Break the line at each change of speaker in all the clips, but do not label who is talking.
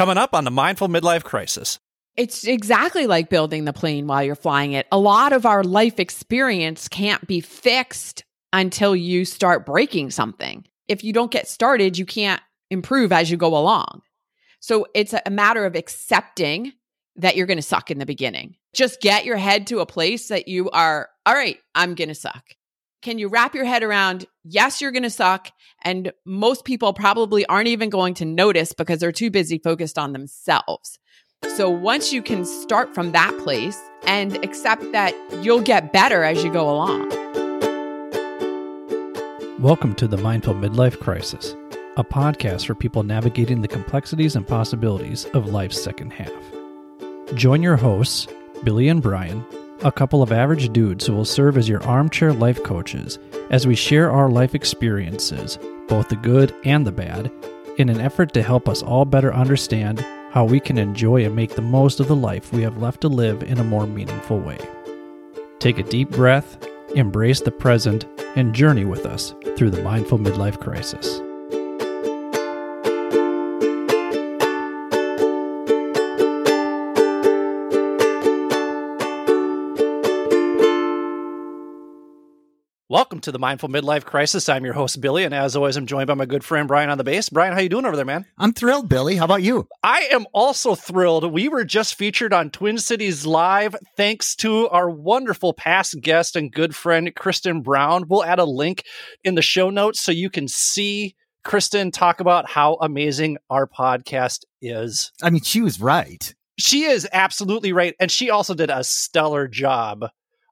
Coming up on the Mindful Midlife Crisis.
It's exactly like building the plane while you're flying it. A lot of our life experience can't be fixed until you start breaking something. If you don't get started, you can't improve as you go along. So it's a matter of accepting that you're going to suck in the beginning. Just get your head to a place that you are, all right, I'm going to suck. Can you wrap your head around, yes, you're going to suck. And most people probably aren't even going to notice because they're too busy focused on themselves. So once you can start from that place and accept that you'll get better as you go along.
Welcome to the Mindful Midlife Crisis, a podcast for people navigating the complexities and possibilities of life's second half. Join your hosts, Billy and Brian, a couple of average dudes who will serve as your armchair life coaches as we share our life experiences, both the good and the bad, in an effort to help us all better understand how we can enjoy and make the most of the life we have left to live in a more meaningful way. Take a deep breath, embrace the present, and journey with us through the mindful midlife crisis.
Welcome to the Mindful Midlife Crisis. I'm your host Billy, and as always, I'm joined by my good friend Brian on the bass. Brian, how you doing over there, man?
I'm thrilled, Billy. How about you?
I am also thrilled. We were just featured on Twin Cities Live thanks to our wonderful past guest and good friend Kristen Brown. We'll add a link in the show notes so you can see Kristen talk about how amazing our podcast is.
I mean, she was right.
She is absolutely right, and she also did a stellar job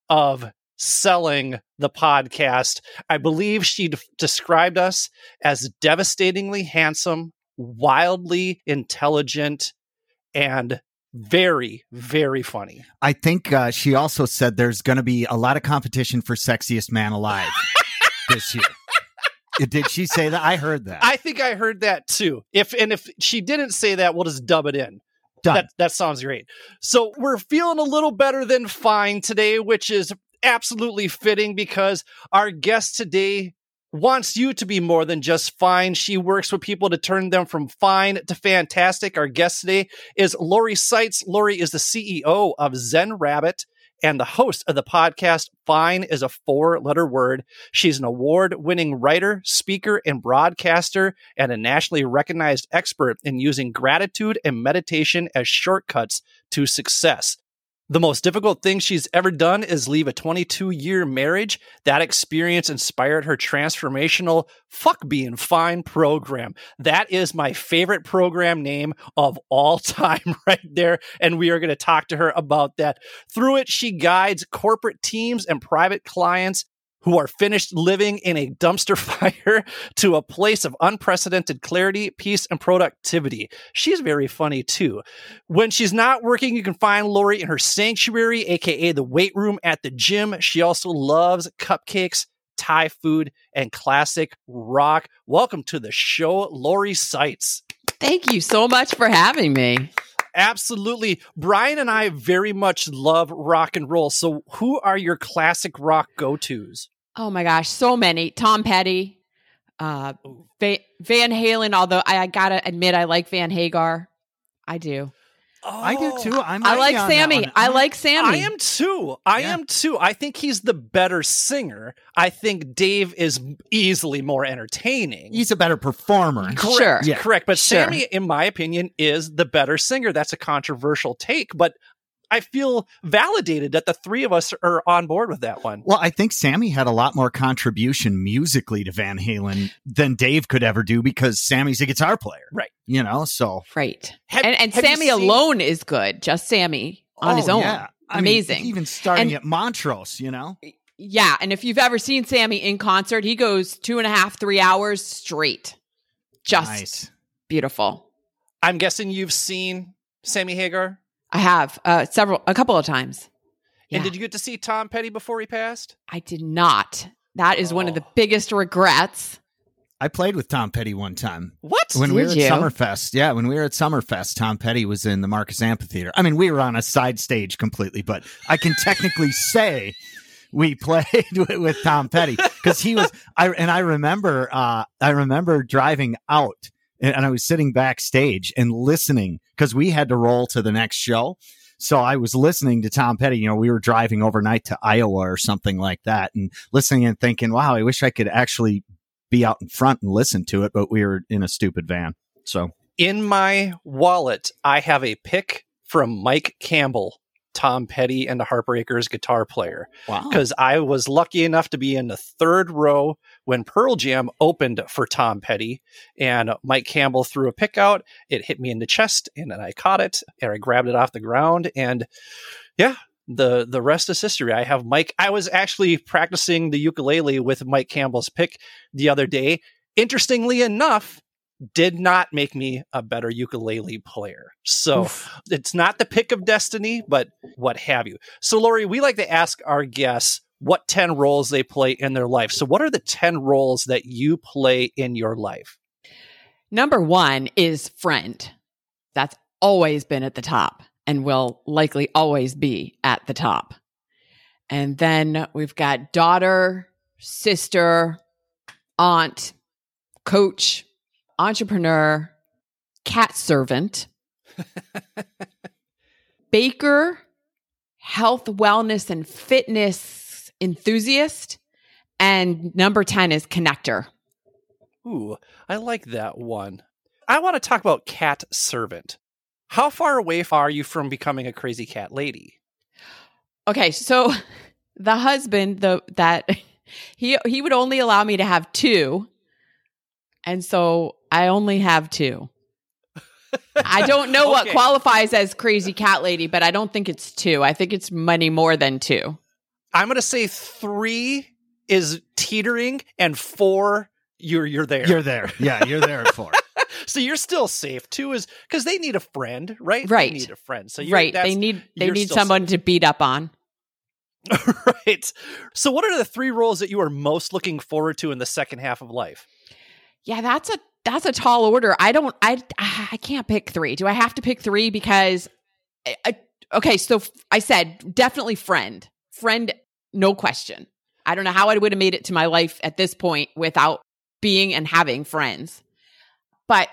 of selling the podcast. I believe she d- described us as devastatingly handsome, wildly intelligent, and very, very funny.
I think uh, she also said there's going to be a lot of competition for sexiest man alive this year. Did she say that? I heard that.
I think I heard that too. If and if she didn't say that, we'll just dub it in.
Done.
That that sounds great. So we're feeling a little better than fine today, which is absolutely fitting because our guest today wants you to be more than just fine. She works with people to turn them from fine to fantastic. Our guest today is Lori Saitz. Lori is the CEO of Zen Rabbit and the host of the podcast Fine is a four letter word. She's an award winning writer, speaker, and broadcaster, and a nationally recognized expert in using gratitude and meditation as shortcuts to success. The most difficult thing she's ever done is leave a 22 year marriage. That experience inspired her transformational fuck being fine program. That is my favorite program name of all time right there. And we are going to talk to her about that. Through it, she guides corporate teams and private clients who are finished living in a dumpster fire to a place of unprecedented clarity, peace, and productivity. She's very funny too. When she's not working, you can find Lori in her sanctuary, aka the weight room at the gym. She also loves cupcakes. Thai food and classic rock. Welcome to the show, Lori Saitz.
Thank you so much for having me.
Absolutely. Brian and I very much love rock and roll. So, who are your classic rock go tos?
Oh my gosh, so many. Tom Petty, uh, Va- Van Halen, although I, I gotta admit, I like Van Hagar. I do.
Oh,
I do oh, too. I'm
I like
with on
Sammy. I
mm-hmm.
like Sammy.
I am too. I
Yeah.
am too. I think he's the better singer. I think Dave is easily more entertaining.
He's a better performer.
Sure.
Yeah.
Correct. But
Sure.
Sammy, in my opinion, is the better singer. That's a controversial take, but I feel validated that the three of us are on board with that one.
Well, I think Sammy had a lot more contribution musically to Van Halen than Dave could ever do because Sammy's a guitar player.
Right.
You know, so
Right.
Have-
and and
have
Sammy
seen-
alone is good. Just Sammy on his
Oh,
own.
yeah. I mean,
Amazing.
even starting
And-
at Montrose, you know?
Yeah. And if you've ever seen Sammy in concert, he goes two and a half, three hours straight. Just
Nice.
beautiful.
I'm guessing you've seen Sammy Hagar.
I have uh, several, a couple of times. Yeah.
And did you get to see Tom Petty before he passed?
I did not. That is one of the
Oh.
biggest regrets.
I played with Tom Petty one time.
What?
When we were
Did
at? Summerfest, yeah, when we were at Summerfest, Tom Petty was in the Marcus Amphitheater. I mean, we were on a side stage completely, but I can technically say we played with, with Tom Petty because he was. I and I remember, uh, I remember driving out and, I was sitting backstage and listening because we had to roll to the next show. So I was listening to Tom Petty. You know, we were driving overnight to Iowa or something like that and listening and thinking, wow, I wish I could actually be out in front and listen to it, but we were in a stupid van. So
In my wallet, I have a pick from Mike Campbell, Tom Petty and the Heartbreakers guitar player.
wow.
because I was lucky enough to be in the third row when Pearl Jam opened for Tom Petty, and Mike Campbell threw a pick out. It hit me in the chest, and then I caught it, and I grabbed it off the ground, and yeah. The the rest is history. I have Mike. I was actually practicing the ukulele with Mike Campbell's pick the other day. Interestingly enough, did not make me a better ukulele player. So
Oof.
it's not the pick of destiny, but what have you. So, Lori, we like to ask our guests what 10 roles they play in their life. So, what are the 10 roles that you play in your life?
Number one is friend. That's always been at the top and will likely always be at the top. And then we've got daughter, sister, aunt, coach, entrepreneur, cat servant, baker, health, wellness, and fitness enthusiast. And number 10 is connector.
Ooh, I like that one. I want to talk about cat servant. How far away are you from becoming a crazy cat lady?
Okay, so the husband, the that he he would only allow me to have two, and so I only have two. I don't know what qualifies as crazy cat lady, but I don't think it's two. I think it's money more than two.
I'm going to say three is teetering, and four, you're you're there.
You're there. Yeah, you're there at four.
so you're still safe. Two is because they need a friend, right?
Right.
They need a friend. So you're,
right?
that's-
They need they need
still
someone to beat up on.
right. So, what are the three roles that you are most looking forward to in the second half of life?
Yeah, that's a that's a tall order. I don't I I can't pick 3. Do I have to pick 3 because I, I- okay, so I said definitely friend. Friend no question. I don't know how I would have made it to my life at this point without being and having friends. But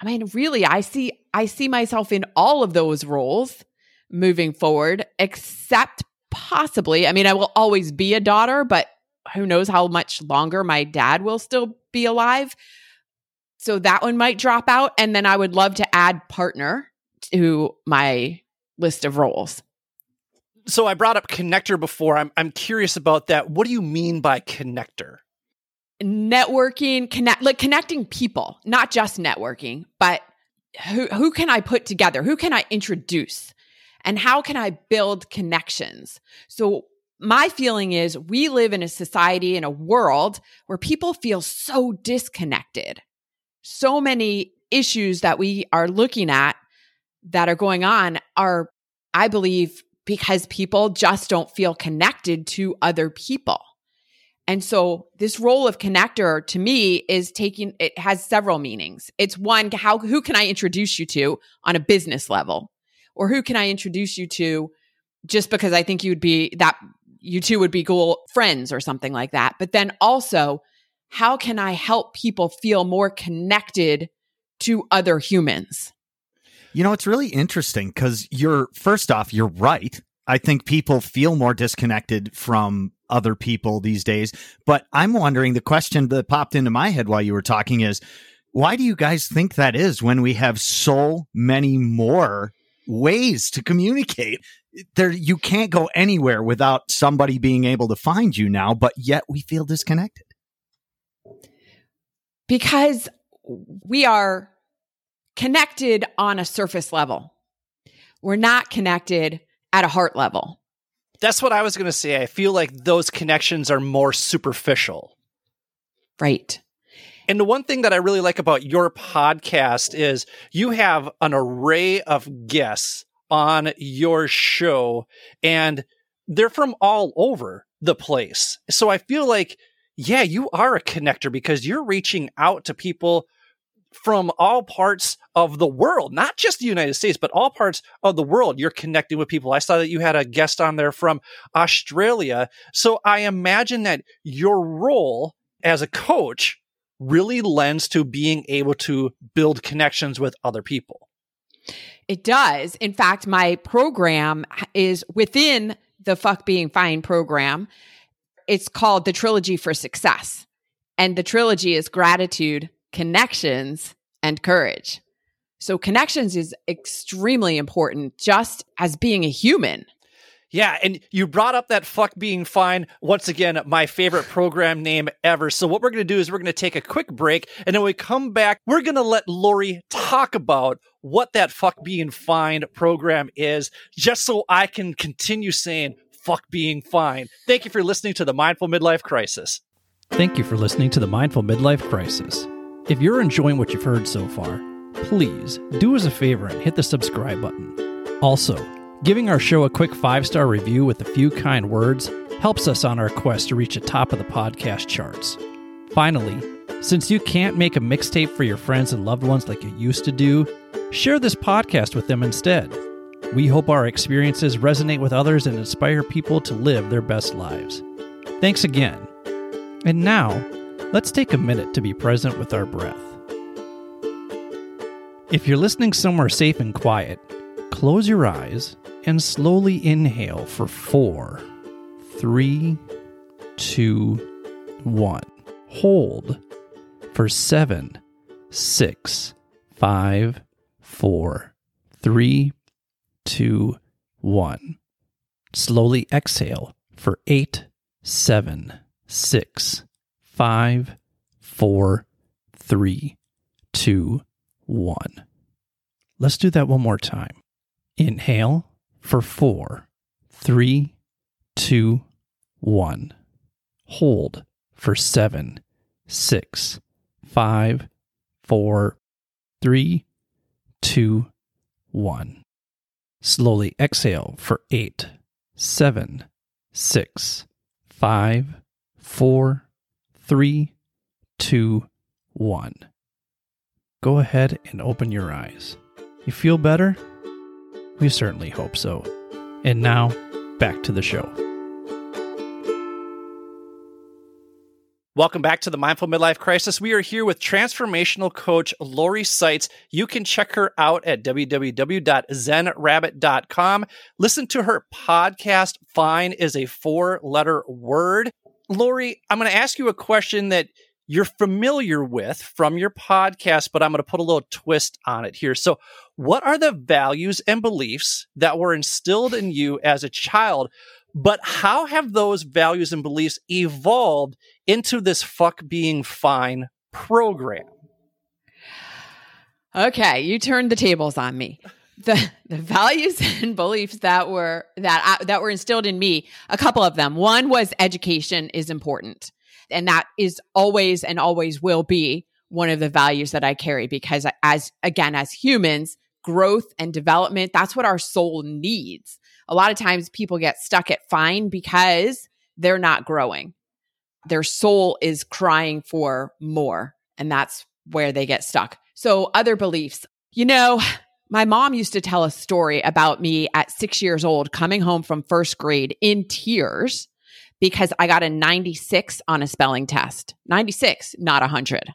I mean, really, I see I see myself in all of those roles moving forward, except possibly. I mean, I will always be a daughter, but who knows how much longer my dad will still be alive. So that one might drop out. And then I would love to add partner to my list of roles.
So, I brought up connector before. I'm I'm curious about that. What do you mean by connector?
networking connect like connecting people not just networking but who who can i put together who can i introduce and how can i build connections so my feeling is we live in a society in a world where people feel so disconnected. So many issues that we are looking at that are going on are i believe because people just don't feel connected to other people. And so this role of connector to me is taking it has several meanings. It's one how who can I introduce you to on a business level? Or who can I introduce you to just because I think you'd be that you two would be cool friends or something like that. But then also how can I help people feel more connected to other humans?
You know, it's really interesting because you're, first off, you're right. I think people feel more disconnected from other people these days. But I'm wondering the question that popped into my head while you were talking is why do you guys think that is when we have so many more ways to communicate? There, you can't go anywhere without somebody being able to find you now, but yet we feel disconnected.
Because we are connected on a surface level. We're not connected at a heart level.
That's what I was going to say. I feel like those connections are more superficial.
Right.
And the one thing that I really like about your podcast is you have an array of guests on your show and they're from all over the place. So I feel like, yeah, you are a connector because you're reaching out to people from all parts of the world, not just the United States, but all parts of the world. You're connecting with people. I saw that you had a guest on there from Australia. So I imagine that your role as a coach really lends to being able to build connections with other people.
It does. In fact, my program is within the Fuck Being Fine program. It's called the Trilogy for Success. And the trilogy is gratitude, connections, and courage. So, connections is extremely important just as being a human.
Yeah, and you brought up that fuck being fine. Once again, my favorite program name ever. So what we're going to do is we're going to take a quick break and then we come back, we're going to let Lori talk about what that fuck being fine program is just so I can continue saying fuck being fine. Thank you for listening to the Mindful Midlife Crisis.
Thank you for listening to the Mindful Midlife Crisis. If you're enjoying what you've heard so far, please do us a favor and hit the subscribe button. Also, Giving our show a quick five star review with a few kind words helps us on our quest to reach the top of the podcast charts. Finally, since you can't make a mixtape for your friends and loved ones like you used to do, share this podcast with them instead. We hope our experiences resonate with others and inspire people to live their best lives. Thanks again. And now, let's take a minute to be present with our breath. If you're listening somewhere safe and quiet, close your eyes and slowly inhale for four, three, two, one. Hold for seven, six, five, four, three, two, one. Slowly exhale for eight, seven, six, five, four, three, two, one. Let's do that one more time. Inhale for four, three, two, one. Hold for seven, six, five, four, three, two, one. Slowly exhale for eight, seven, six, five, four, three, two, one. Go ahead and open your eyes. You feel better? We certainly hope so. And now, back to the show.
Welcome back to the Mindful Midlife Crisis. We are here with transformational coach Lori Saitz. You can check her out at www.zenrabbit.com. Listen to her podcast. Fine is a four letter word. Lori, I'm going to ask you a question that you're familiar with from your podcast, but I'm going to put a little twist on it here. So, what are the values and beliefs that were instilled in you as a child? But how have those values and beliefs evolved into this fuck being fine program?
Okay, you turned the tables on me. The, the values and beliefs that were that I, that were instilled in me, a couple of them. One was education is important and that is always and always will be one of the values that I carry because as again as humans growth and development that's what our soul needs. A lot of times people get stuck at fine because they're not growing. Their soul is crying for more and that's where they get stuck. So other beliefs. You know my mom used to tell a story about me at 6 years old coming home from first grade in tears because I got a 96 on a spelling test. 96, not 100.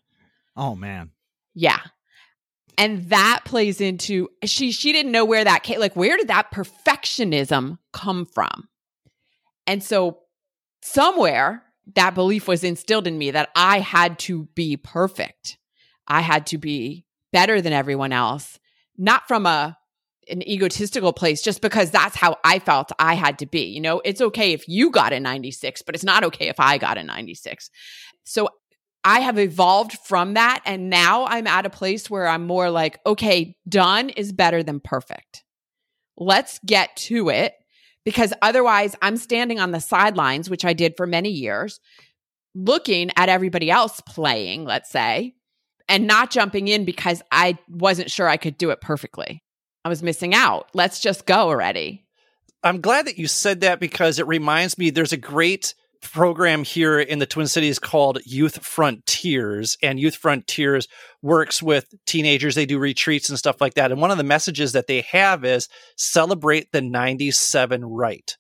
Oh man.
Yeah. And that plays into she she didn't know where that came like where did that perfectionism come from? And so somewhere that belief was instilled in me that I had to be perfect. I had to be better than everyone else, not from a an egotistical place just because that's how I felt I had to be. You know, it's okay if you got a 96, but it's not okay if I got a 96. So I have evolved from that. And now I'm at a place where I'm more like, okay, done is better than perfect. Let's get to it because otherwise I'm standing on the sidelines, which I did for many years, looking at everybody else playing, let's say, and not jumping in because I wasn't sure I could do it perfectly. I was missing out. Let's just go already.
I'm glad that you said that because it reminds me there's a great program here in the Twin Cities called Youth Frontiers. And Youth Frontiers works with teenagers. They do retreats and stuff like that. And one of the messages that they have is celebrate the 97 right.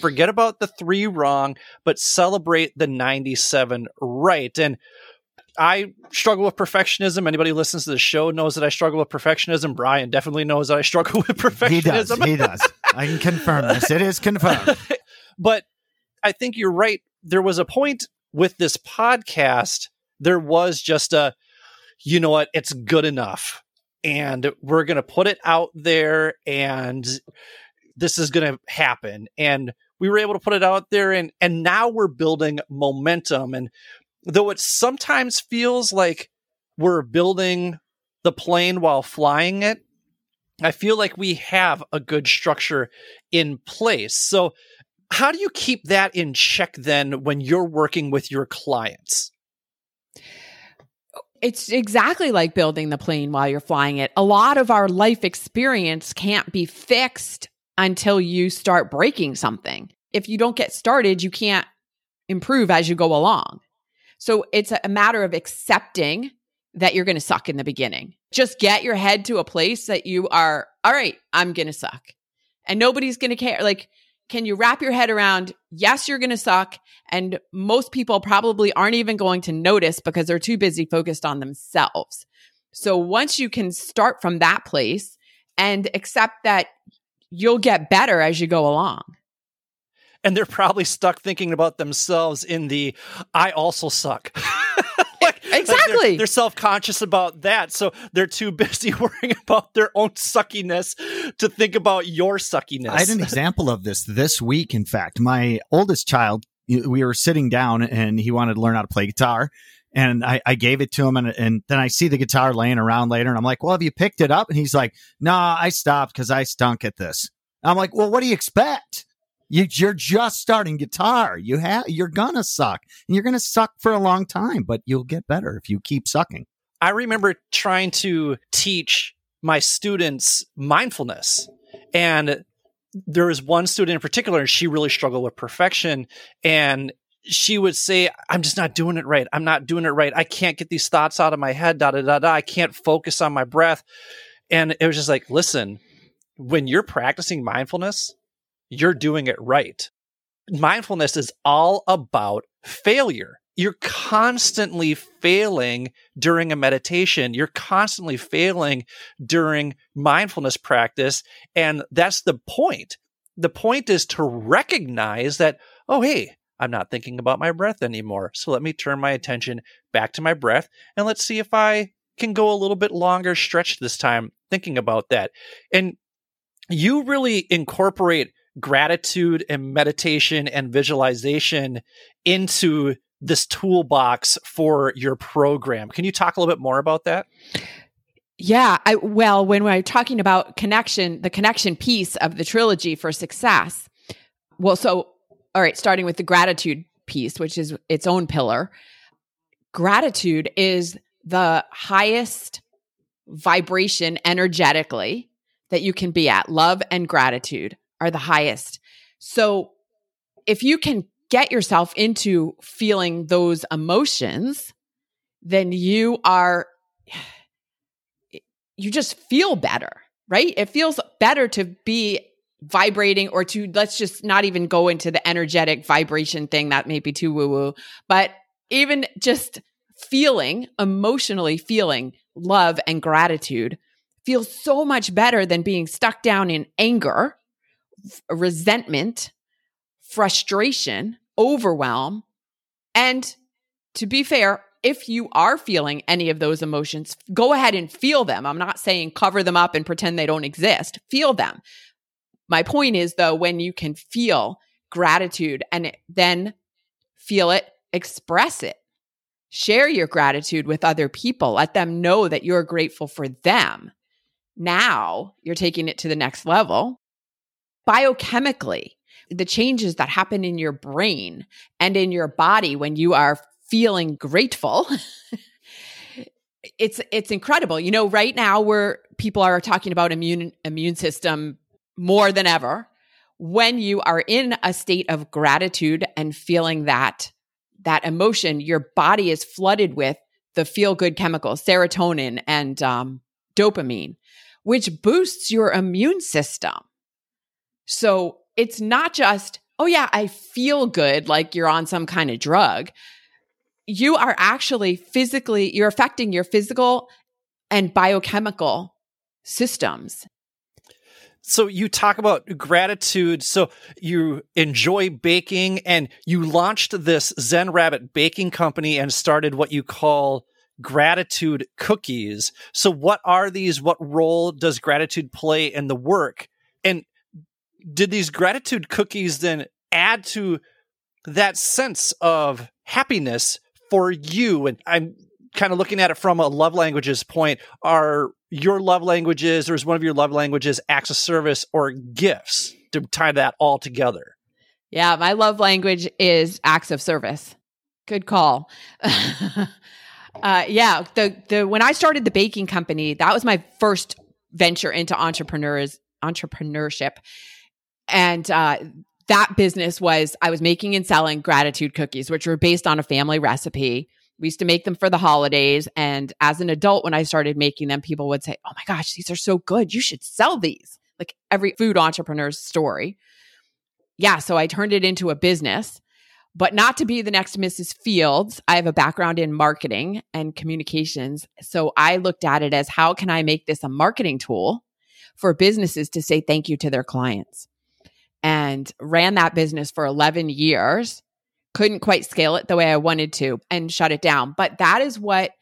Forget about the three wrong, but celebrate the 97 right. And I struggle with perfectionism. Anybody who listens to the show knows that I struggle with perfectionism. Brian definitely knows that I struggle with perfectionism.
He does. He does. I can confirm this. It is confirmed.
but I think you're right. There was a point with this podcast. There was just a, you know what? It's good enough, and we're going to put it out there, and this is going to happen. And we were able to put it out there, and and now we're building momentum. And though it sometimes feels like we're building the plane while flying it, I feel like we have a good structure in place. So, how do you keep that in check then when you're working with your clients?
It's exactly like building the plane while you're flying it. A lot of our life experience can't be fixed until you start breaking something. If you don't get started, you can't improve as you go along. So it's a matter of accepting that you're going to suck in the beginning. Just get your head to a place that you are, all right, I'm going to suck. And nobody's going to care. Like, can you wrap your head around, yes, you're going to suck. And most people probably aren't even going to notice because they're too busy focused on themselves. So once you can start from that place and accept that you'll get better as you go along
and they're probably stuck thinking about themselves in the I also suck.
like, exactly.
They're, they're self conscious about that. So they're too busy worrying about their own suckiness to think about your suckiness.
I had an example of this this week, in fact. My oldest child, we were sitting down and he wanted to learn how to play guitar. And I, I gave it to him, and, and then I see the guitar laying around later, and I'm like, "Well, have you picked it up?" And he's like, "No, nah, I stopped because I stunk at this." I'm like, "Well, what do you expect?" You, you're just starting guitar. You have, you're gonna suck and you're gonna suck for a long time, but you'll get better if you keep sucking.
I remember trying to teach my students mindfulness and there was one student in particular and she really struggled with perfection and she would say i'm just not doing it right i'm not doing it right i can't get these thoughts out of my head da da da da i can't focus on my breath and it was just like listen when you're practicing mindfulness you're doing it right. Mindfulness is all about failure. You're constantly failing during a meditation. You're constantly failing during mindfulness practice. And that's the point. The point is to recognize that, oh, hey, I'm not thinking about my breath anymore. So let me turn my attention back to my breath and let's see if I can go a little bit longer stretch this time thinking about that. And you really incorporate gratitude and meditation and visualization into this toolbox for your program. Can you talk a little bit more about that?
Yeah, I, well, when we're talking about connection, the connection piece of the trilogy for success. Well, so all right, starting with the gratitude piece, which is its own pillar. Gratitude is the highest vibration energetically that you can be at. Love and gratitude are the highest. So if you can get yourself into feeling those emotions, then you are, you just feel better, right? It feels better to be vibrating or to, let's just not even go into the energetic vibration thing that may be too woo woo, but even just feeling, emotionally feeling love and gratitude feels so much better than being stuck down in anger resentment, frustration, overwhelm. And to be fair, if you are feeling any of those emotions, go ahead and feel them. I'm not saying cover them up and pretend they don't exist. Feel them. My point is, though, when you can feel gratitude and then feel it, express it. Share your gratitude with other people. Let them know that you're grateful for them. Now you're taking it to the next level biochemically, the changes that happen in your brain and in your body when you are feeling grateful. it's it's incredible. You know, right now where people are talking about immune immune system more than ever. When you are in a state of gratitude and feeling that that emotion, your body is flooded with the feel good chemicals, serotonin and um, dopamine, which boosts your immune system. So it's not just, oh, yeah, I feel good like you're on some kind of drug. you are actually physically, you're affecting your physical and biochemical systems.
So you talk about gratitude. So you enjoy baking and you launched this Zen Rabbit baking company and started what you call gratitude cookies. So what are these? What role does gratitude play in the work? Did these gratitude cookies then add to that sense of happiness for you? And I'm kind of looking at it from a love languages point. Are your love languages, or is one of your love languages acts of service or gifts to tie that all together?
Yeah, my love language is acts of service. Good call. uh, yeah, the the when I started the baking company, that was my first venture into entrepreneurs entrepreneurship, and uh, that business was I was making and selling gratitude cookies, which were based on a family recipe. We used to make them for the holidays. And as an adult, when I started making them, people would say, Oh my gosh, these are so good. You should sell these. Like every food entrepreneur's story. Yeah. So I turned it into a business, but not to be the next Mrs. Fields. I have a background in marketing and communications. So I looked at it as how can I make this a marketing tool for businesses to say thank you to their clients? And ran that business for 11 years. Couldn't quite scale it the way I wanted to and shut it down. But that is what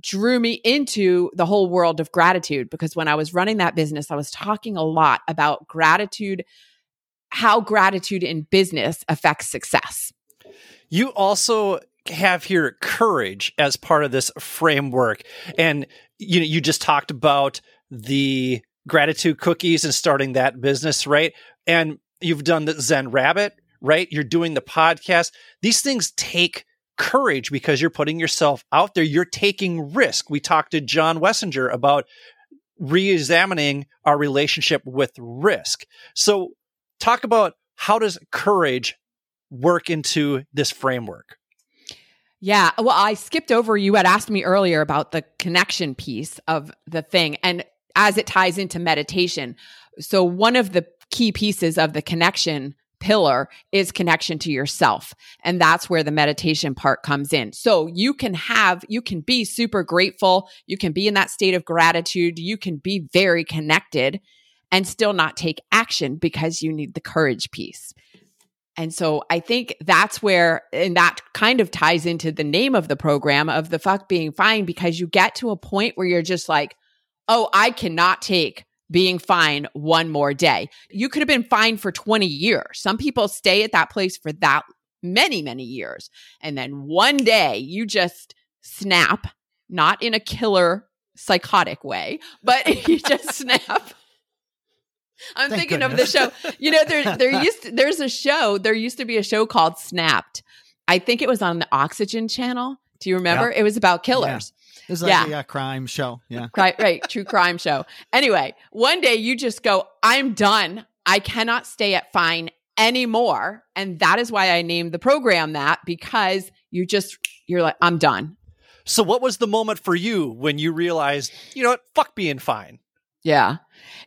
drew me into the whole world of gratitude because when I was running that business, I was talking a lot about gratitude, how gratitude in business affects success.
You also have here courage as part of this framework. And you know, you just talked about the gratitude cookies and starting that business, right? And You've done the Zen Rabbit, right? You're doing the podcast. These things take courage because you're putting yourself out there. You're taking risk. We talked to John Wessinger about re-examining our relationship with risk. So talk about how does courage work into this framework?
Yeah. Well, I skipped over you had asked me earlier about the connection piece of the thing and as it ties into meditation. So one of the key pieces of the connection pillar is connection to yourself. And that's where the meditation part comes in. So you can have, you can be super grateful. You can be in that state of gratitude. You can be very connected and still not take action because you need the courage piece. And so I think that's where, and that kind of ties into the name of the program of the fuck being fine because you get to a point where you're just like, oh, I cannot take being fine one more day. You could have been fine for 20 years. Some people stay at that place for that many, many years. And then one day you just snap, not in a killer psychotic way, but you just snap. I'm Thank thinking goodness. of the show. You know, there there used to, there's a show. There used to be a show called Snapped. I think it was on the Oxygen Channel. Do you remember? Yep. It was about killers.
It's like yeah. a crime show. Yeah.
Right, right. True crime show. Anyway, one day you just go, I'm done. I cannot stay at fine anymore. And that is why I named the program that because you just, you're like, I'm done.
So, what was the moment for you when you realized, you know what, fuck being fine?
Yeah.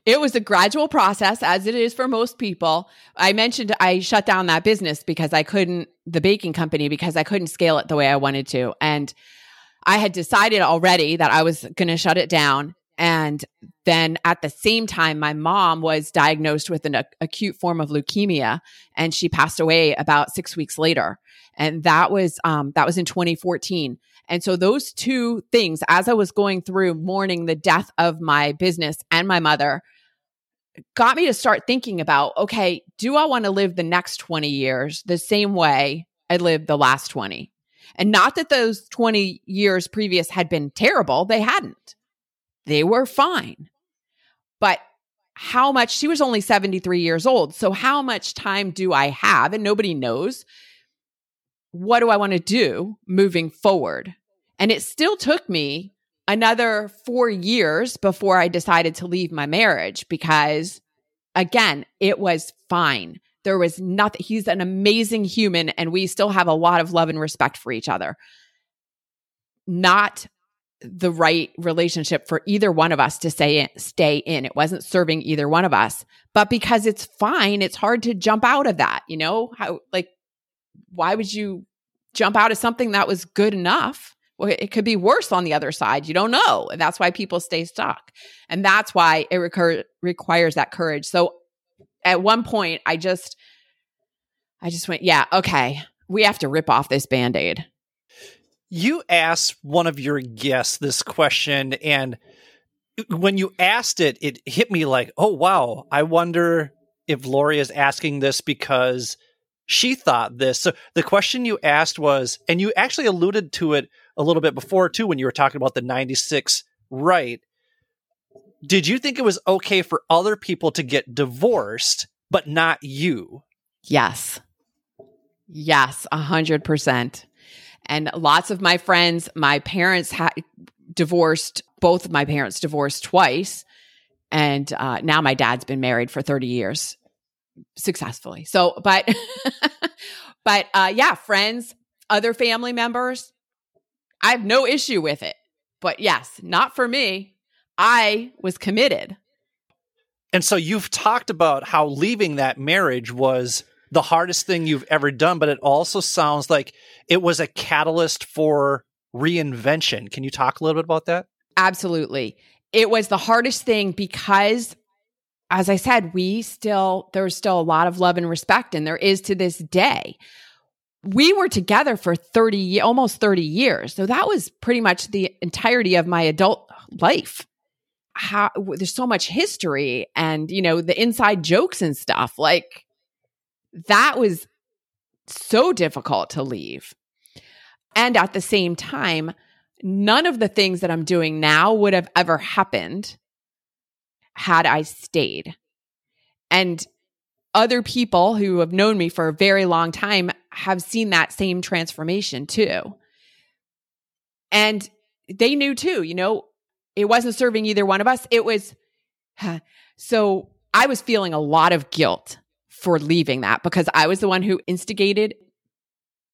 It was a gradual process, as it is for most people. I mentioned I shut down that business because I couldn't, the baking company, because I couldn't scale it the way I wanted to. And I had decided already that I was going to shut it down. And then at the same time, my mom was diagnosed with an a- acute form of leukemia and she passed away about six weeks later. And that was, um, that was in 2014. And so those two things, as I was going through mourning the death of my business and my mother, got me to start thinking about, okay, do I want to live the next 20 years the same way I lived the last 20? And not that those 20 years previous had been terrible, they hadn't. They were fine. But how much, she was only 73 years old. So, how much time do I have? And nobody knows. What do I want to do moving forward? And it still took me another four years before I decided to leave my marriage because, again, it was fine. There was nothing. He's an amazing human, and we still have a lot of love and respect for each other. Not the right relationship for either one of us to say stay in. It wasn't serving either one of us. But because it's fine, it's hard to jump out of that. You know how like why would you jump out of something that was good enough. Well, it could be worse on the other side. You don't know. And that's why people stay stuck. And that's why it recur- requires that courage. So at one point, I just, I just went, yeah, okay, we have to rip off this band aid.
You asked one of your guests this question, and when you asked it, it hit me like, oh, wow, I wonder if Lori is asking this because she thought this. So the question you asked was, and you actually alluded to it a little bit before too when you were talking about the 96 right. Did you think it was okay for other people to get divorced, but not you?
Yes. Yes, a hundred percent. And lots of my friends, my parents had divorced, both of my parents divorced twice. And uh, now my dad's been married for 30 years successfully. So, but, but uh, yeah, friends, other family members, I have no issue with it. But yes, not for me. I was committed.
And so you've talked about how leaving that marriage was the hardest thing you've ever done, but it also sounds like it was a catalyst for reinvention. Can you talk a little bit about that?
Absolutely. It was the hardest thing because as I said, we still there's still a lot of love and respect and there is to this day. We were together for 30 almost 30 years. So that was pretty much the entirety of my adult life. How there's so much history and you know the inside jokes and stuff. Like that was so difficult to leave. And at the same time, none of the things that I'm doing now would have ever happened had I stayed. And other people who have known me for a very long time have seen that same transformation too. And they knew too, you know, it wasn't serving either one of us. It was, so I was feeling a lot of guilt for leaving that because I was the one who instigated,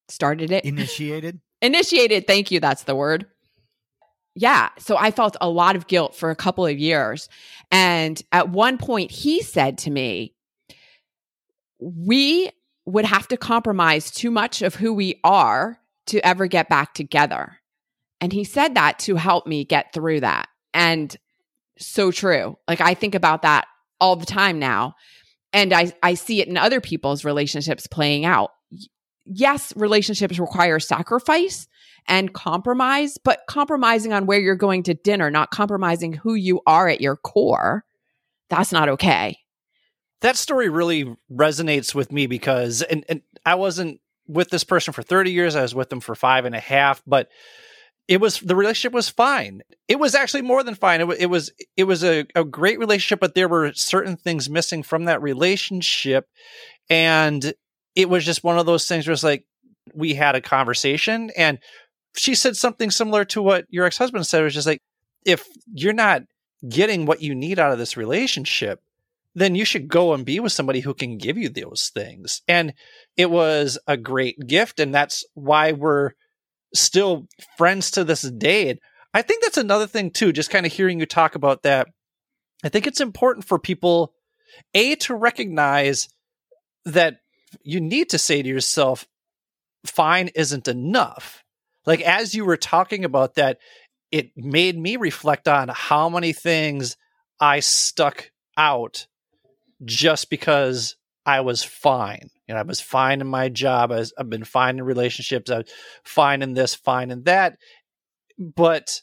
started it,
initiated,
initiated. Thank you. That's the word. Yeah. So I felt a lot of guilt for a couple of years. And at one point, he said to me, We would have to compromise too much of who we are to ever get back together. And he said that to help me get through that. And so true. Like I think about that all the time now and I, I see it in other people's relationships playing out. Yes, relationships require sacrifice and compromise, but compromising on where you're going to dinner, not compromising who you are at your core, that's not okay.
That story really resonates with me because, and, and I wasn't with this person for 30 years, I was with them for five and a half, but it was the relationship was fine. It was actually more than fine. It, it was it was a, a great relationship, but there were certain things missing from that relationship, and it was just one of those things where it's like we had a conversation, and she said something similar to what your ex husband said. It was just like if you're not getting what you need out of this relationship, then you should go and be with somebody who can give you those things. And it was a great gift, and that's why we're still friends to this day. And I think that's another thing too, just kind of hearing you talk about that. I think it's important for people, A, to recognize that you need to say to yourself, fine isn't enough. Like as you were talking about that, it made me reflect on how many things I stuck out just because I was fine. Know, I was fine in my job. I was, I've been fine in relationships. Uh, I was fine in this, fine in that. But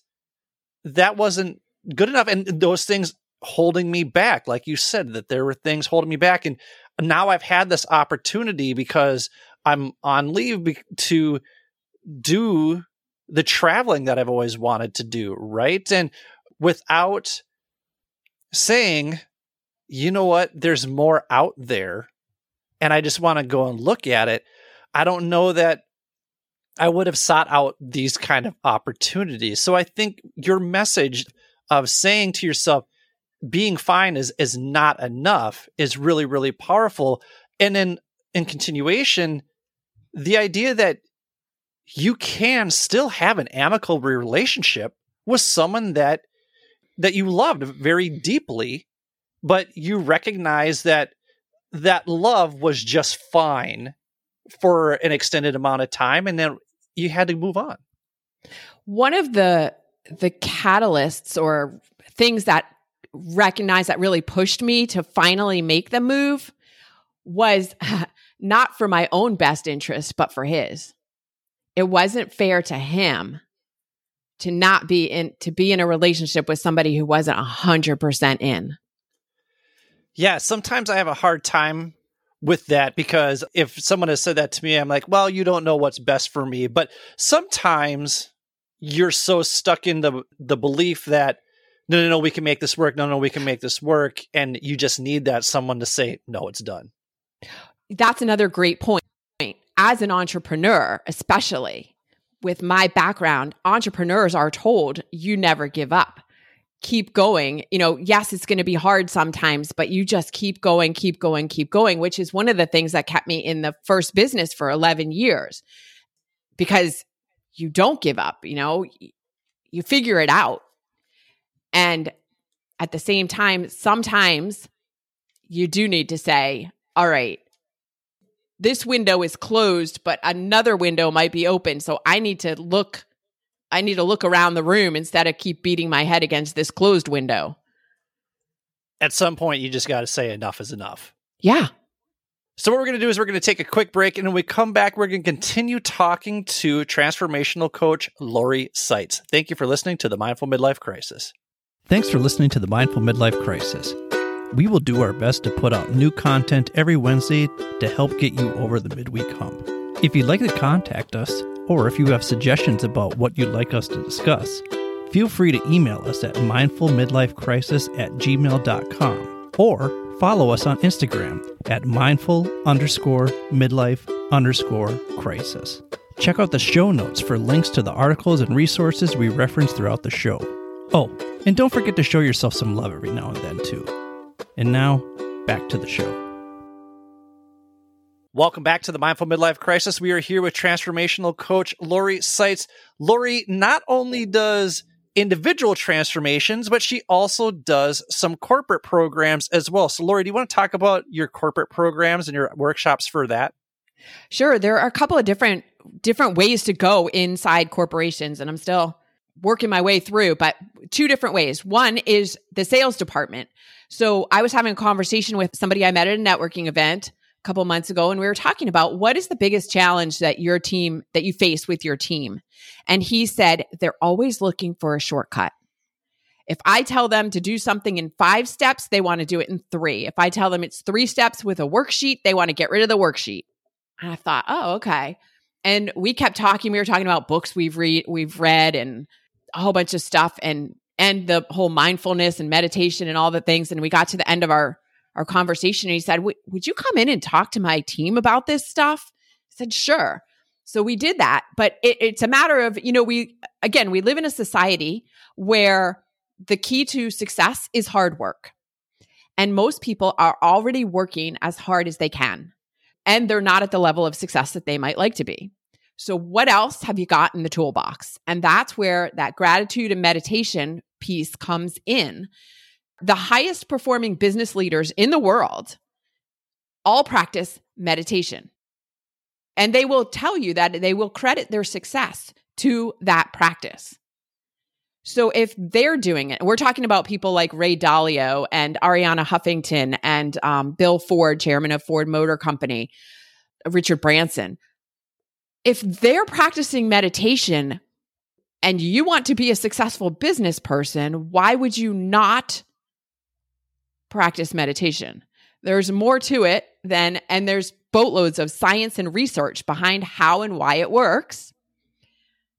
that wasn't good enough. And those things holding me back, like you said, that there were things holding me back. And now I've had this opportunity because I'm on leave to do the traveling that I've always wanted to do. Right. And without saying, you know what, there's more out there and I just want to go and look at it, I don't know that I would have sought out these kind of opportunities. So I think your message of saying to yourself, being fine is is not enough is really, really powerful. And then in continuation, the idea that you can still have an amicable relationship with someone that that you loved very deeply, but you recognize that that love was just fine for an extended amount of time and then you had to move on.
One of the the catalysts or things that recognized that really pushed me to finally make the move was not for my own best interest, but for his. It wasn't fair to him to not be in to be in a relationship with somebody who wasn't a hundred percent in.
Yeah, sometimes I have a hard time with that because if someone has said that to me, I'm like, well, you don't know what's best for me. But sometimes you're so stuck in the the belief that no, no, no, we can make this work. No, no, we can make this work, and you just need that someone to say, no, it's done.
That's another great point. As an entrepreneur, especially with my background, entrepreneurs are told you never give up keep going. You know, yes, it's going to be hard sometimes, but you just keep going, keep going, keep going, which is one of the things that kept me in the first business for 11 years because you don't give up, you know, you figure it out. And at the same time, sometimes you do need to say, all right, this window is closed, but another window might be open. So I need to look I need to look around the room instead of keep beating my head against this closed window.
At some point, you just got to say enough is enough.
Yeah.
So, what we're going to do is we're going to take a quick break. And when we come back, we're going to continue talking to transformational coach Lori Saitz. Thank you for listening to the Mindful Midlife Crisis.
Thanks for listening to the Mindful Midlife Crisis. We will do our best to put out new content every Wednesday to help get you over the midweek hump. If you'd like to contact us, or if you have suggestions about what you'd like us to discuss, feel free to email us at mindfulmidlifecrisis at gmail.com or follow us on Instagram at mindful underscore midlife underscore crisis. Check out the show notes for links to the articles and resources we reference throughout the show. Oh, and don't forget to show yourself some love every now and then, too. And now, back to the show.
Welcome back to the Mindful Midlife Crisis. We are here with transformational coach Lori Saitz. Lori not only does individual transformations, but she also does some corporate programs as well. So, Lori, do you want to talk about your corporate programs and your workshops for that?
Sure. There are a couple of different different ways to go inside corporations, and I'm still working my way through, but two different ways. One is the sales department. So I was having a conversation with somebody I met at a networking event couple months ago and we were talking about what is the biggest challenge that your team that you face with your team? And he said they're always looking for a shortcut. If i tell them to do something in 5 steps they want to do it in 3 if i tell them it's 3 steps with a worksheet they want to get rid of the worksheet. And i thought oh okay. And we kept talking we were talking about books we've read we've read and a whole bunch of stuff and and the whole mindfulness and meditation and all the things and we got to the end of our our conversation and he said, Would you come in and talk to my team about this stuff? I said, Sure. So we did that. But it, it's a matter of, you know, we, again, we live in a society where the key to success is hard work. And most people are already working as hard as they can. And they're not at the level of success that they might like to be. So, what else have you got in the toolbox? And that's where that gratitude and meditation piece comes in the highest performing business leaders in the world all practice meditation. And they will tell you that they will credit their success to that practice. So if they're doing it, we're talking about people like Ray Dalio and Arianna Huffington and um, Bill Ford, chairman of Ford Motor Company, Richard Branson. If they're practicing meditation and you want to be a successful business person, why would you not practice meditation. There's more to it than, and there's boatloads of science and research behind how and why it works.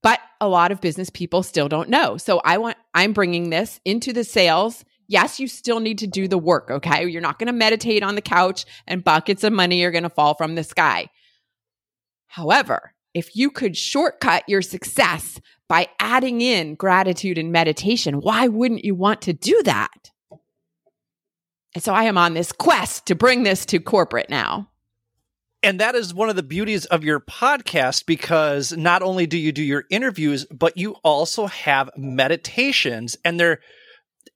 But a lot of business people still don't know. So I want, I'm bringing this into the sales. Yes, you still need to do the work. Okay. You're not going to meditate on the couch and buckets of money are going to fall from the sky. However, if you could shortcut your success by adding in gratitude and meditation, why wouldn't you want to do that? And so I am on this quest to bring this to corporate now.
And that is one of the beauties of your podcast because not only do you do your interviews, but you also have meditations and they're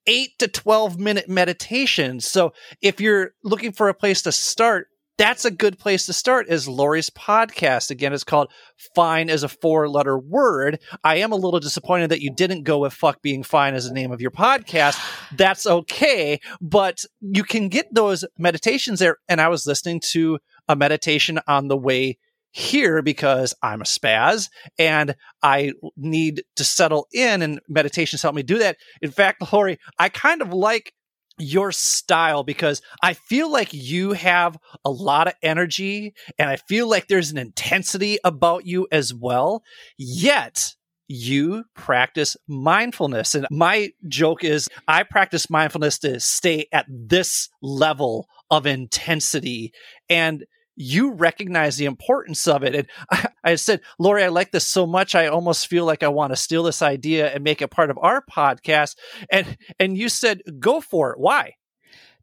eight to 12 minute meditations. So if you're looking for a place to start, that's a good place to start is Lori's podcast. Again, it's called Fine is a four letter word. I am a little disappointed that you didn't go with fuck being fine as the name of your podcast. That's okay, but you can get those meditations there. And I was listening to a meditation on the way here because I'm a spaz and I need to settle in and meditations help me do that. In fact, Lori, I kind of like your style because I feel like you have a lot of energy and I feel like there's an intensity about you as well. Yet you practice mindfulness. And my joke is I practice mindfulness to stay at this level of intensity. And you recognize the importance of it. And I, I, said, Lori, I like this so much. I almost feel like I want to steal this idea and make it part of our podcast. And, and you said, go for it. Why?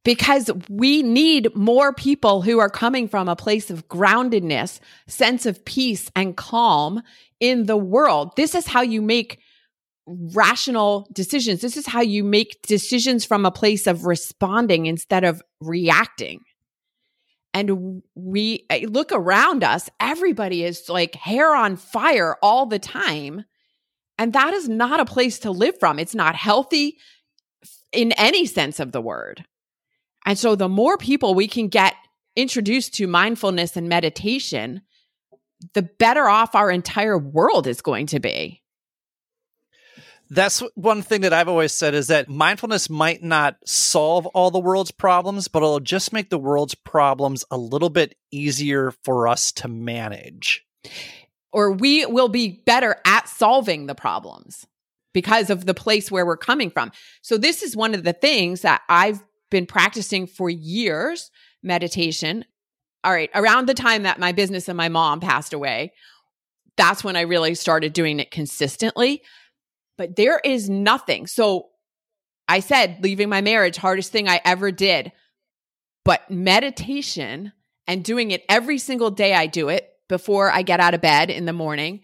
Because we need more people who are coming from a place of groundedness, sense of peace and calm in the world. This is how you make rational decisions. This is how you make decisions from a place of responding instead of reacting and we eh, look around us, everybody is like hair on fire all the time. And that is not a place to live from. It's not healthy in any sense of the word. And so the more people we can get introduced to mindfulness and meditation, the better off our entire world is going to be.
That's one thing that I've always said is that mindfulness might not solve all the world's problems, but it'll just make the world's problems a little bit easier for us to manage.
Or we will be better at solving the problems because of the place where we're coming from. So, this is one of the things that I've been practicing for years meditation. All right, around the time that my business and my mom passed away, that's when I really started doing it consistently but there is nothing. So I said, leaving my marriage, hardest thing I ever did. But meditation and doing it every single day, I do it before I get out of bed in the morning.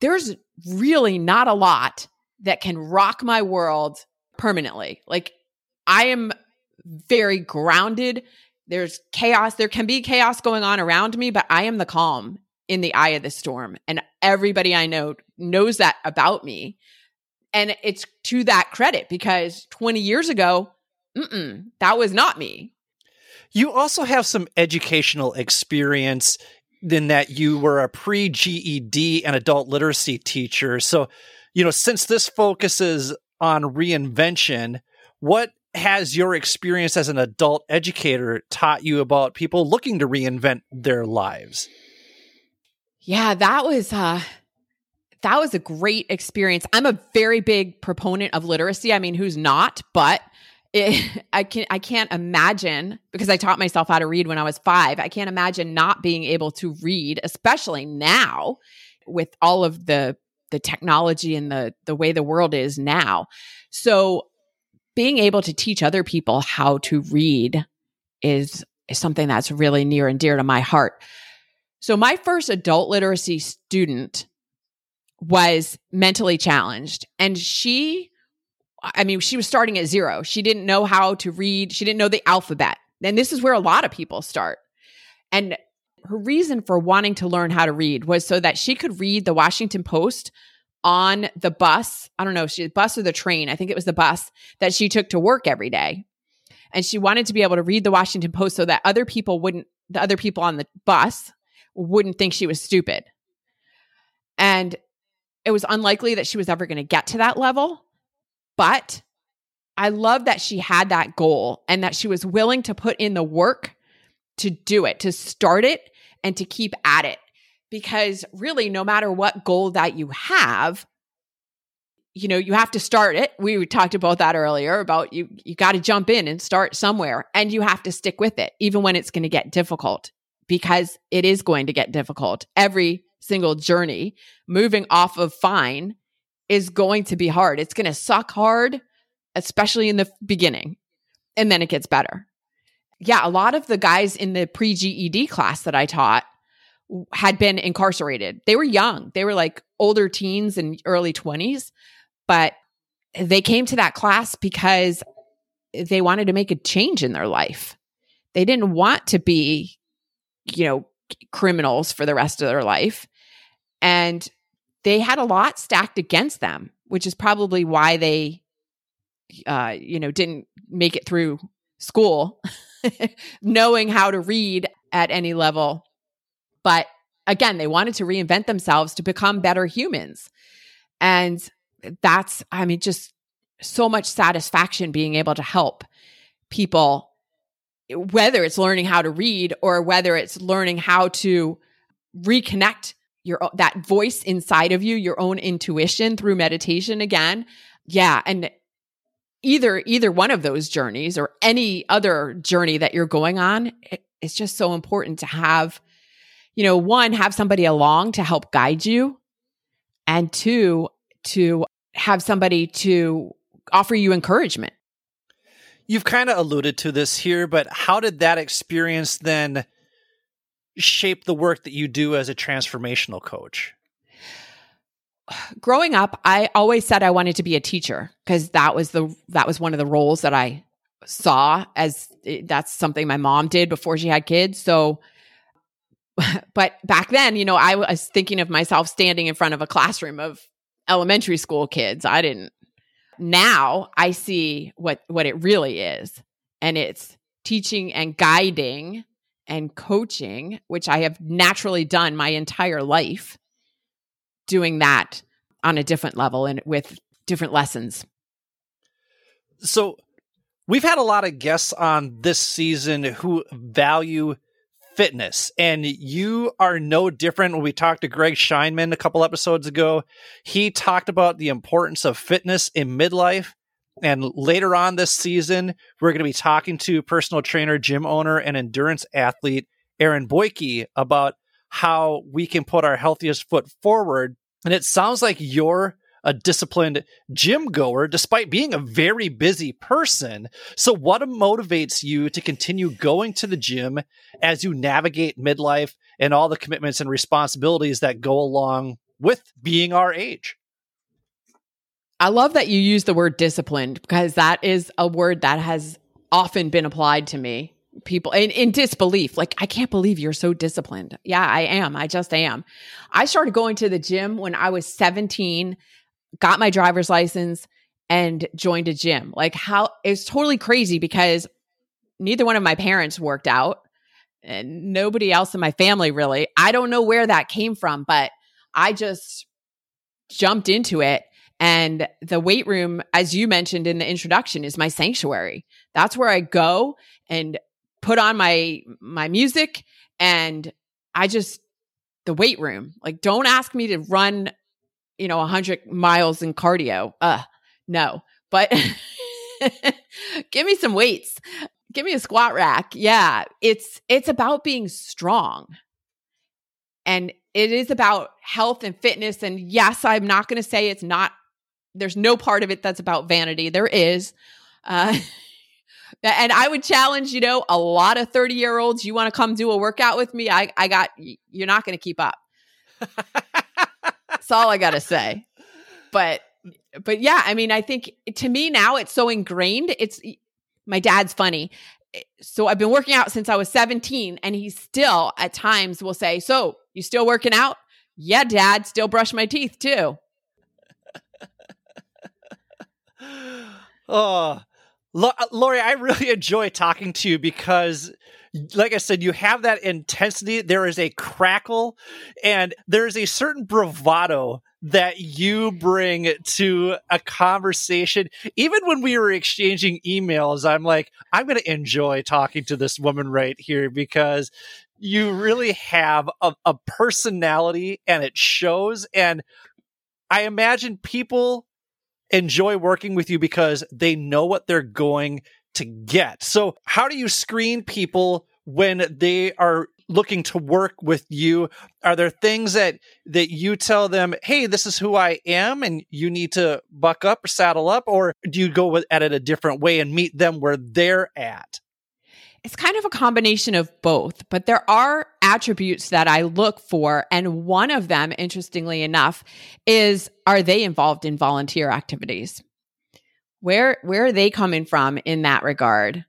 There's really not a lot that can rock my world permanently. Like, I am very grounded. There's chaos. There can be chaos going on around me, but I am the calm in the eye of the storm. And everybody I know knows that about me. And it's to that credit because 20 years ago, that was not me.
You also have some educational experience in that you were a pre GED and adult literacy teacher. So, you know, since this focuses on reinvention, what has your experience as an adult educator taught you about people looking to reinvent their lives?
Yeah, that was uh that was a great experience. I'm a very big proponent of literacy. I mean, who's not? But it, I can I can't imagine because I taught myself how to read when I was 5. I can't imagine not being able to read, especially now with all of the the technology and the the way the world is now. So being able to teach other people how to read is is something that's really near and dear to my heart. So my first adult literacy student was mentally challenged and she I mean she was starting at zero. She didn't know how to read, she didn't know the alphabet. And this is where a lot of people start. And her reason for wanting to learn how to read was so that she could read the Washington Post on the bus. I don't know she bus or the train. I think it was the bus that she took to work every day. And she wanted to be able to read the Washington Post so that other people wouldn't the other people on the bus wouldn't think she was stupid. And it was unlikely that she was ever going to get to that level. But I love that she had that goal and that she was willing to put in the work to do it, to start it and to keep at it. Because really, no matter what goal that you have, you know, you have to start it. We talked about that earlier about you, you got to jump in and start somewhere and you have to stick with it, even when it's going to get difficult because it is going to get difficult. Every single journey moving off of fine is going to be hard. It's going to suck hard, especially in the beginning, and then it gets better. Yeah, a lot of the guys in the pre GED class that I taught had been incarcerated. They were young, they were like older teens and early 20s, but they came to that class because they wanted to make a change in their life they didn't want to be, you know, criminals for the rest of their life. And they had a lot stacked against them, which is probably why they, uh, you know, didn't make it through school, knowing how to read at any level. But again, they wanted to reinvent themselves to become better humans. And that's, I mean, just so much satisfaction being able to help people, whether it's learning how to read or whether it's learning how to reconnect your that voice inside of you, your own intuition through meditation again. Yeah. And either either one of those journeys or any other journey that you're going on, it, it's just so important to have, you know, one, have somebody along to help guide you. And two, to have somebody to offer you encouragement.
You've kind of alluded to this here, but how did that experience then shape the work that you do as a transformational coach?
Growing up, I always said I wanted to be a teacher because that was the that was one of the roles that I saw as eh, that's something my mom did before she had kids. So but back then, you know, I was thinking of myself standing in front of a classroom of elementary school kids. I didn't. Now I see what what it really is, and it's teaching and guiding and coaching, which I have naturally done my entire life, doing that on a different level and with different lessons.
So, we've had a lot of guests on this season who value fitness. And you are no different. When we talked to Greg Scheinman a couple episodes ago, he talked about the importance of fitness in midlife. And later on this season, we're going to be talking to personal trainer, gym owner, and endurance athlete Aaron Boyke about how we can put our healthiest foot forward. And it sounds like you're a disciplined gym goer despite being a very busy person. So, what motivates you to continue going to the gym as you navigate midlife and all the commitments and responsibilities that go along with being our age?
I love that you use the word disciplined because that is a word that has often been applied to me. People in, in disbelief, like, I can't believe you're so disciplined. Yeah, I am. I just am. I started going to the gym when I was 17 got my driver's license and joined a gym. Like how it's totally crazy because neither one of my parents worked out and nobody else in my family really. I don't know where that came from, but I just jumped into it and the weight room as you mentioned in the introduction is my sanctuary. That's where I go and put on my my music and I just the weight room. Like don't ask me to run you know, 100 miles in cardio. Uh, no. But give me some weights. Give me a squat rack. Yeah, it's it's about being strong. And it is about health and fitness and yes, I'm not going to say it's not there's no part of it that's about vanity. There is. Uh and I would challenge, you know, a lot of 30 year olds, you want to come do a workout with me? I, I got, you're not going to keep up. That's all I got to say. But but yeah, I mean, I think to me now it's so ingrained. It's my dad's funny. Eh, so I've been working out since I was 17 and he still at times will say, "So, you still working out?" "Yeah, dad, still brush my teeth too."
oh, Lori, I really enjoy talking to you because like I said, you have that intensity. There is a crackle and there is a certain bravado that you bring to a conversation. Even when we were exchanging emails, I'm like, I'm going to enjoy talking to this woman right here because you really have a, a personality and it shows. And I imagine people enjoy working with you because they know what they're going to get. So, how do you screen people when they are looking to work with you? Are there things that that you tell them, "Hey, this is who I am and you need to buck up or saddle up," or do you go at it a different way and meet them where they're at?
It's kind of a combination of both, but there are attributes that I look for. And one of them, interestingly enough, is are they involved in volunteer activities? Where where are they coming from in that regard?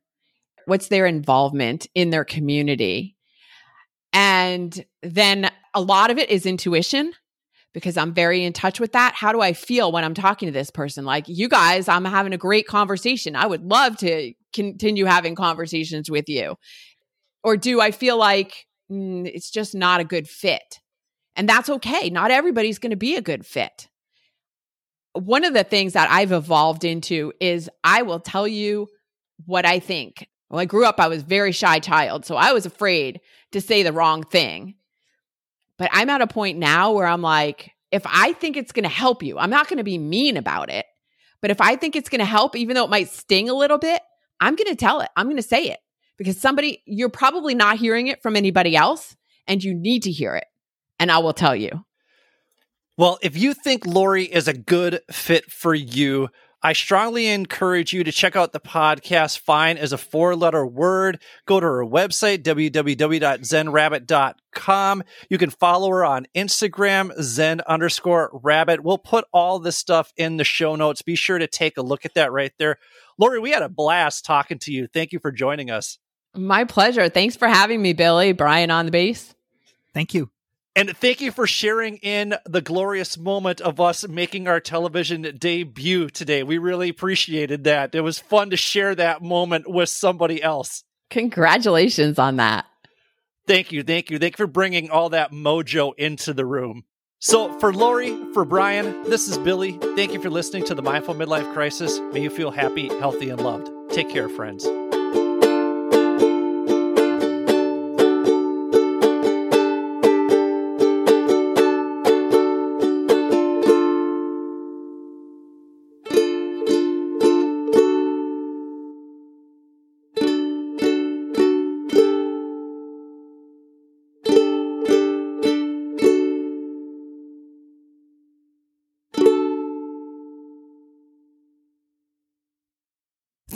what's their involvement in their community? And then a lot of it is intuition because I'm very in touch with that. How do I feel when I'm talking to this person? Like, you guys, I'm having a great conversation. I would love to continue having conversations with you. Or do I feel like mm, it's just not a good fit? And that's okay. Not everybody's going to be a good fit. One of the things that I've evolved into is I will tell you what I think. Well, I grew up, I was very shy child, so I was afraid to say the wrong thing. But I'm at a point now where I'm like, if I think it's going to help you, I'm not going to be mean about it. But if I think it's going to help, even though it might sting a little bit, I'm going to tell it. I'm going to say it because somebody, you're probably not hearing it from anybody else and you need to hear it. And I will tell you.
Well, if you think Lori is a good fit for you, I strongly encourage you to check out the podcast Fine is a four letter word. Go to her website, www.zenrabbit.com. You can follow her on Instagram, zen underscore rabbit. We'll put all this stuff in the show notes. Be sure to take a look at that right there. Lori, we had a blast talking to you. Thank you for joining us.
My pleasure. Thanks for having me, Billy. Brian on the base.
Thank you.
And thank you for sharing in the glorious moment of us making our television debut today. We really appreciated that. It was fun to share that moment with somebody else.
Congratulations on that.
Thank you. Thank you. Thank you for bringing all that mojo into the room. So, for Lori, for Brian, this is Billy. Thank you for listening to the Mindful Midlife Crisis. May you feel happy, healthy, and loved. Take care, friends.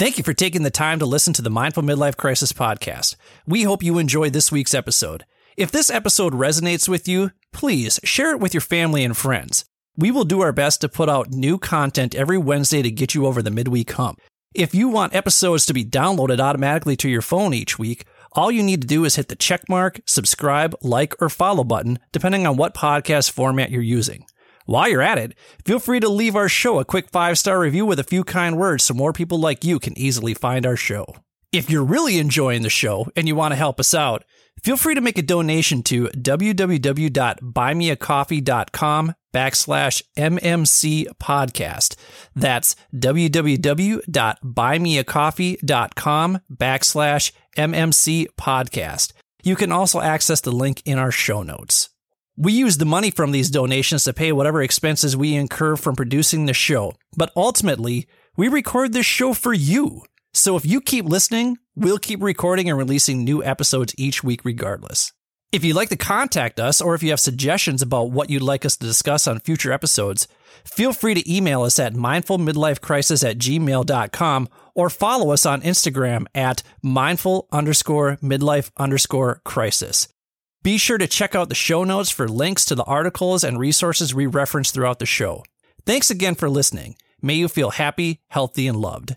Thank you for taking the time to listen to the Mindful Midlife Crisis podcast. We hope you enjoyed this week's episode. If this episode resonates with you, please share it with your family and friends. We will do our best to put out new content every Wednesday to get you over the midweek hump. If you want episodes to be downloaded automatically to your phone each week, all you need to do is hit the checkmark, subscribe, like, or follow button, depending on what podcast format you're using. While you're at it, feel free to leave our show a quick five star review with a few kind words so more people like you can easily find our show. If you're really enjoying the show and you want to help us out, feel free to make a donation to www.buymeacoffee.com backslash MMC podcast. That's www.buymeacoffee.com backslash MMC podcast. You can also access the link in our show notes. We use the money from these donations to pay whatever expenses we incur from producing the show, but ultimately, we record this show for you. So if you keep listening, we'll keep recording and releasing new episodes each week regardless. If you'd like to contact us or if you have suggestions about what you'd like us to discuss on future episodes, feel free to email us at mindfulmidlifecrisis at gmail.com or follow us on Instagram at mindful underscore midlife underscore crisis. Be sure to check out the show notes for links to the articles and resources we reference throughout the show. Thanks again for listening. May you feel happy, healthy, and loved.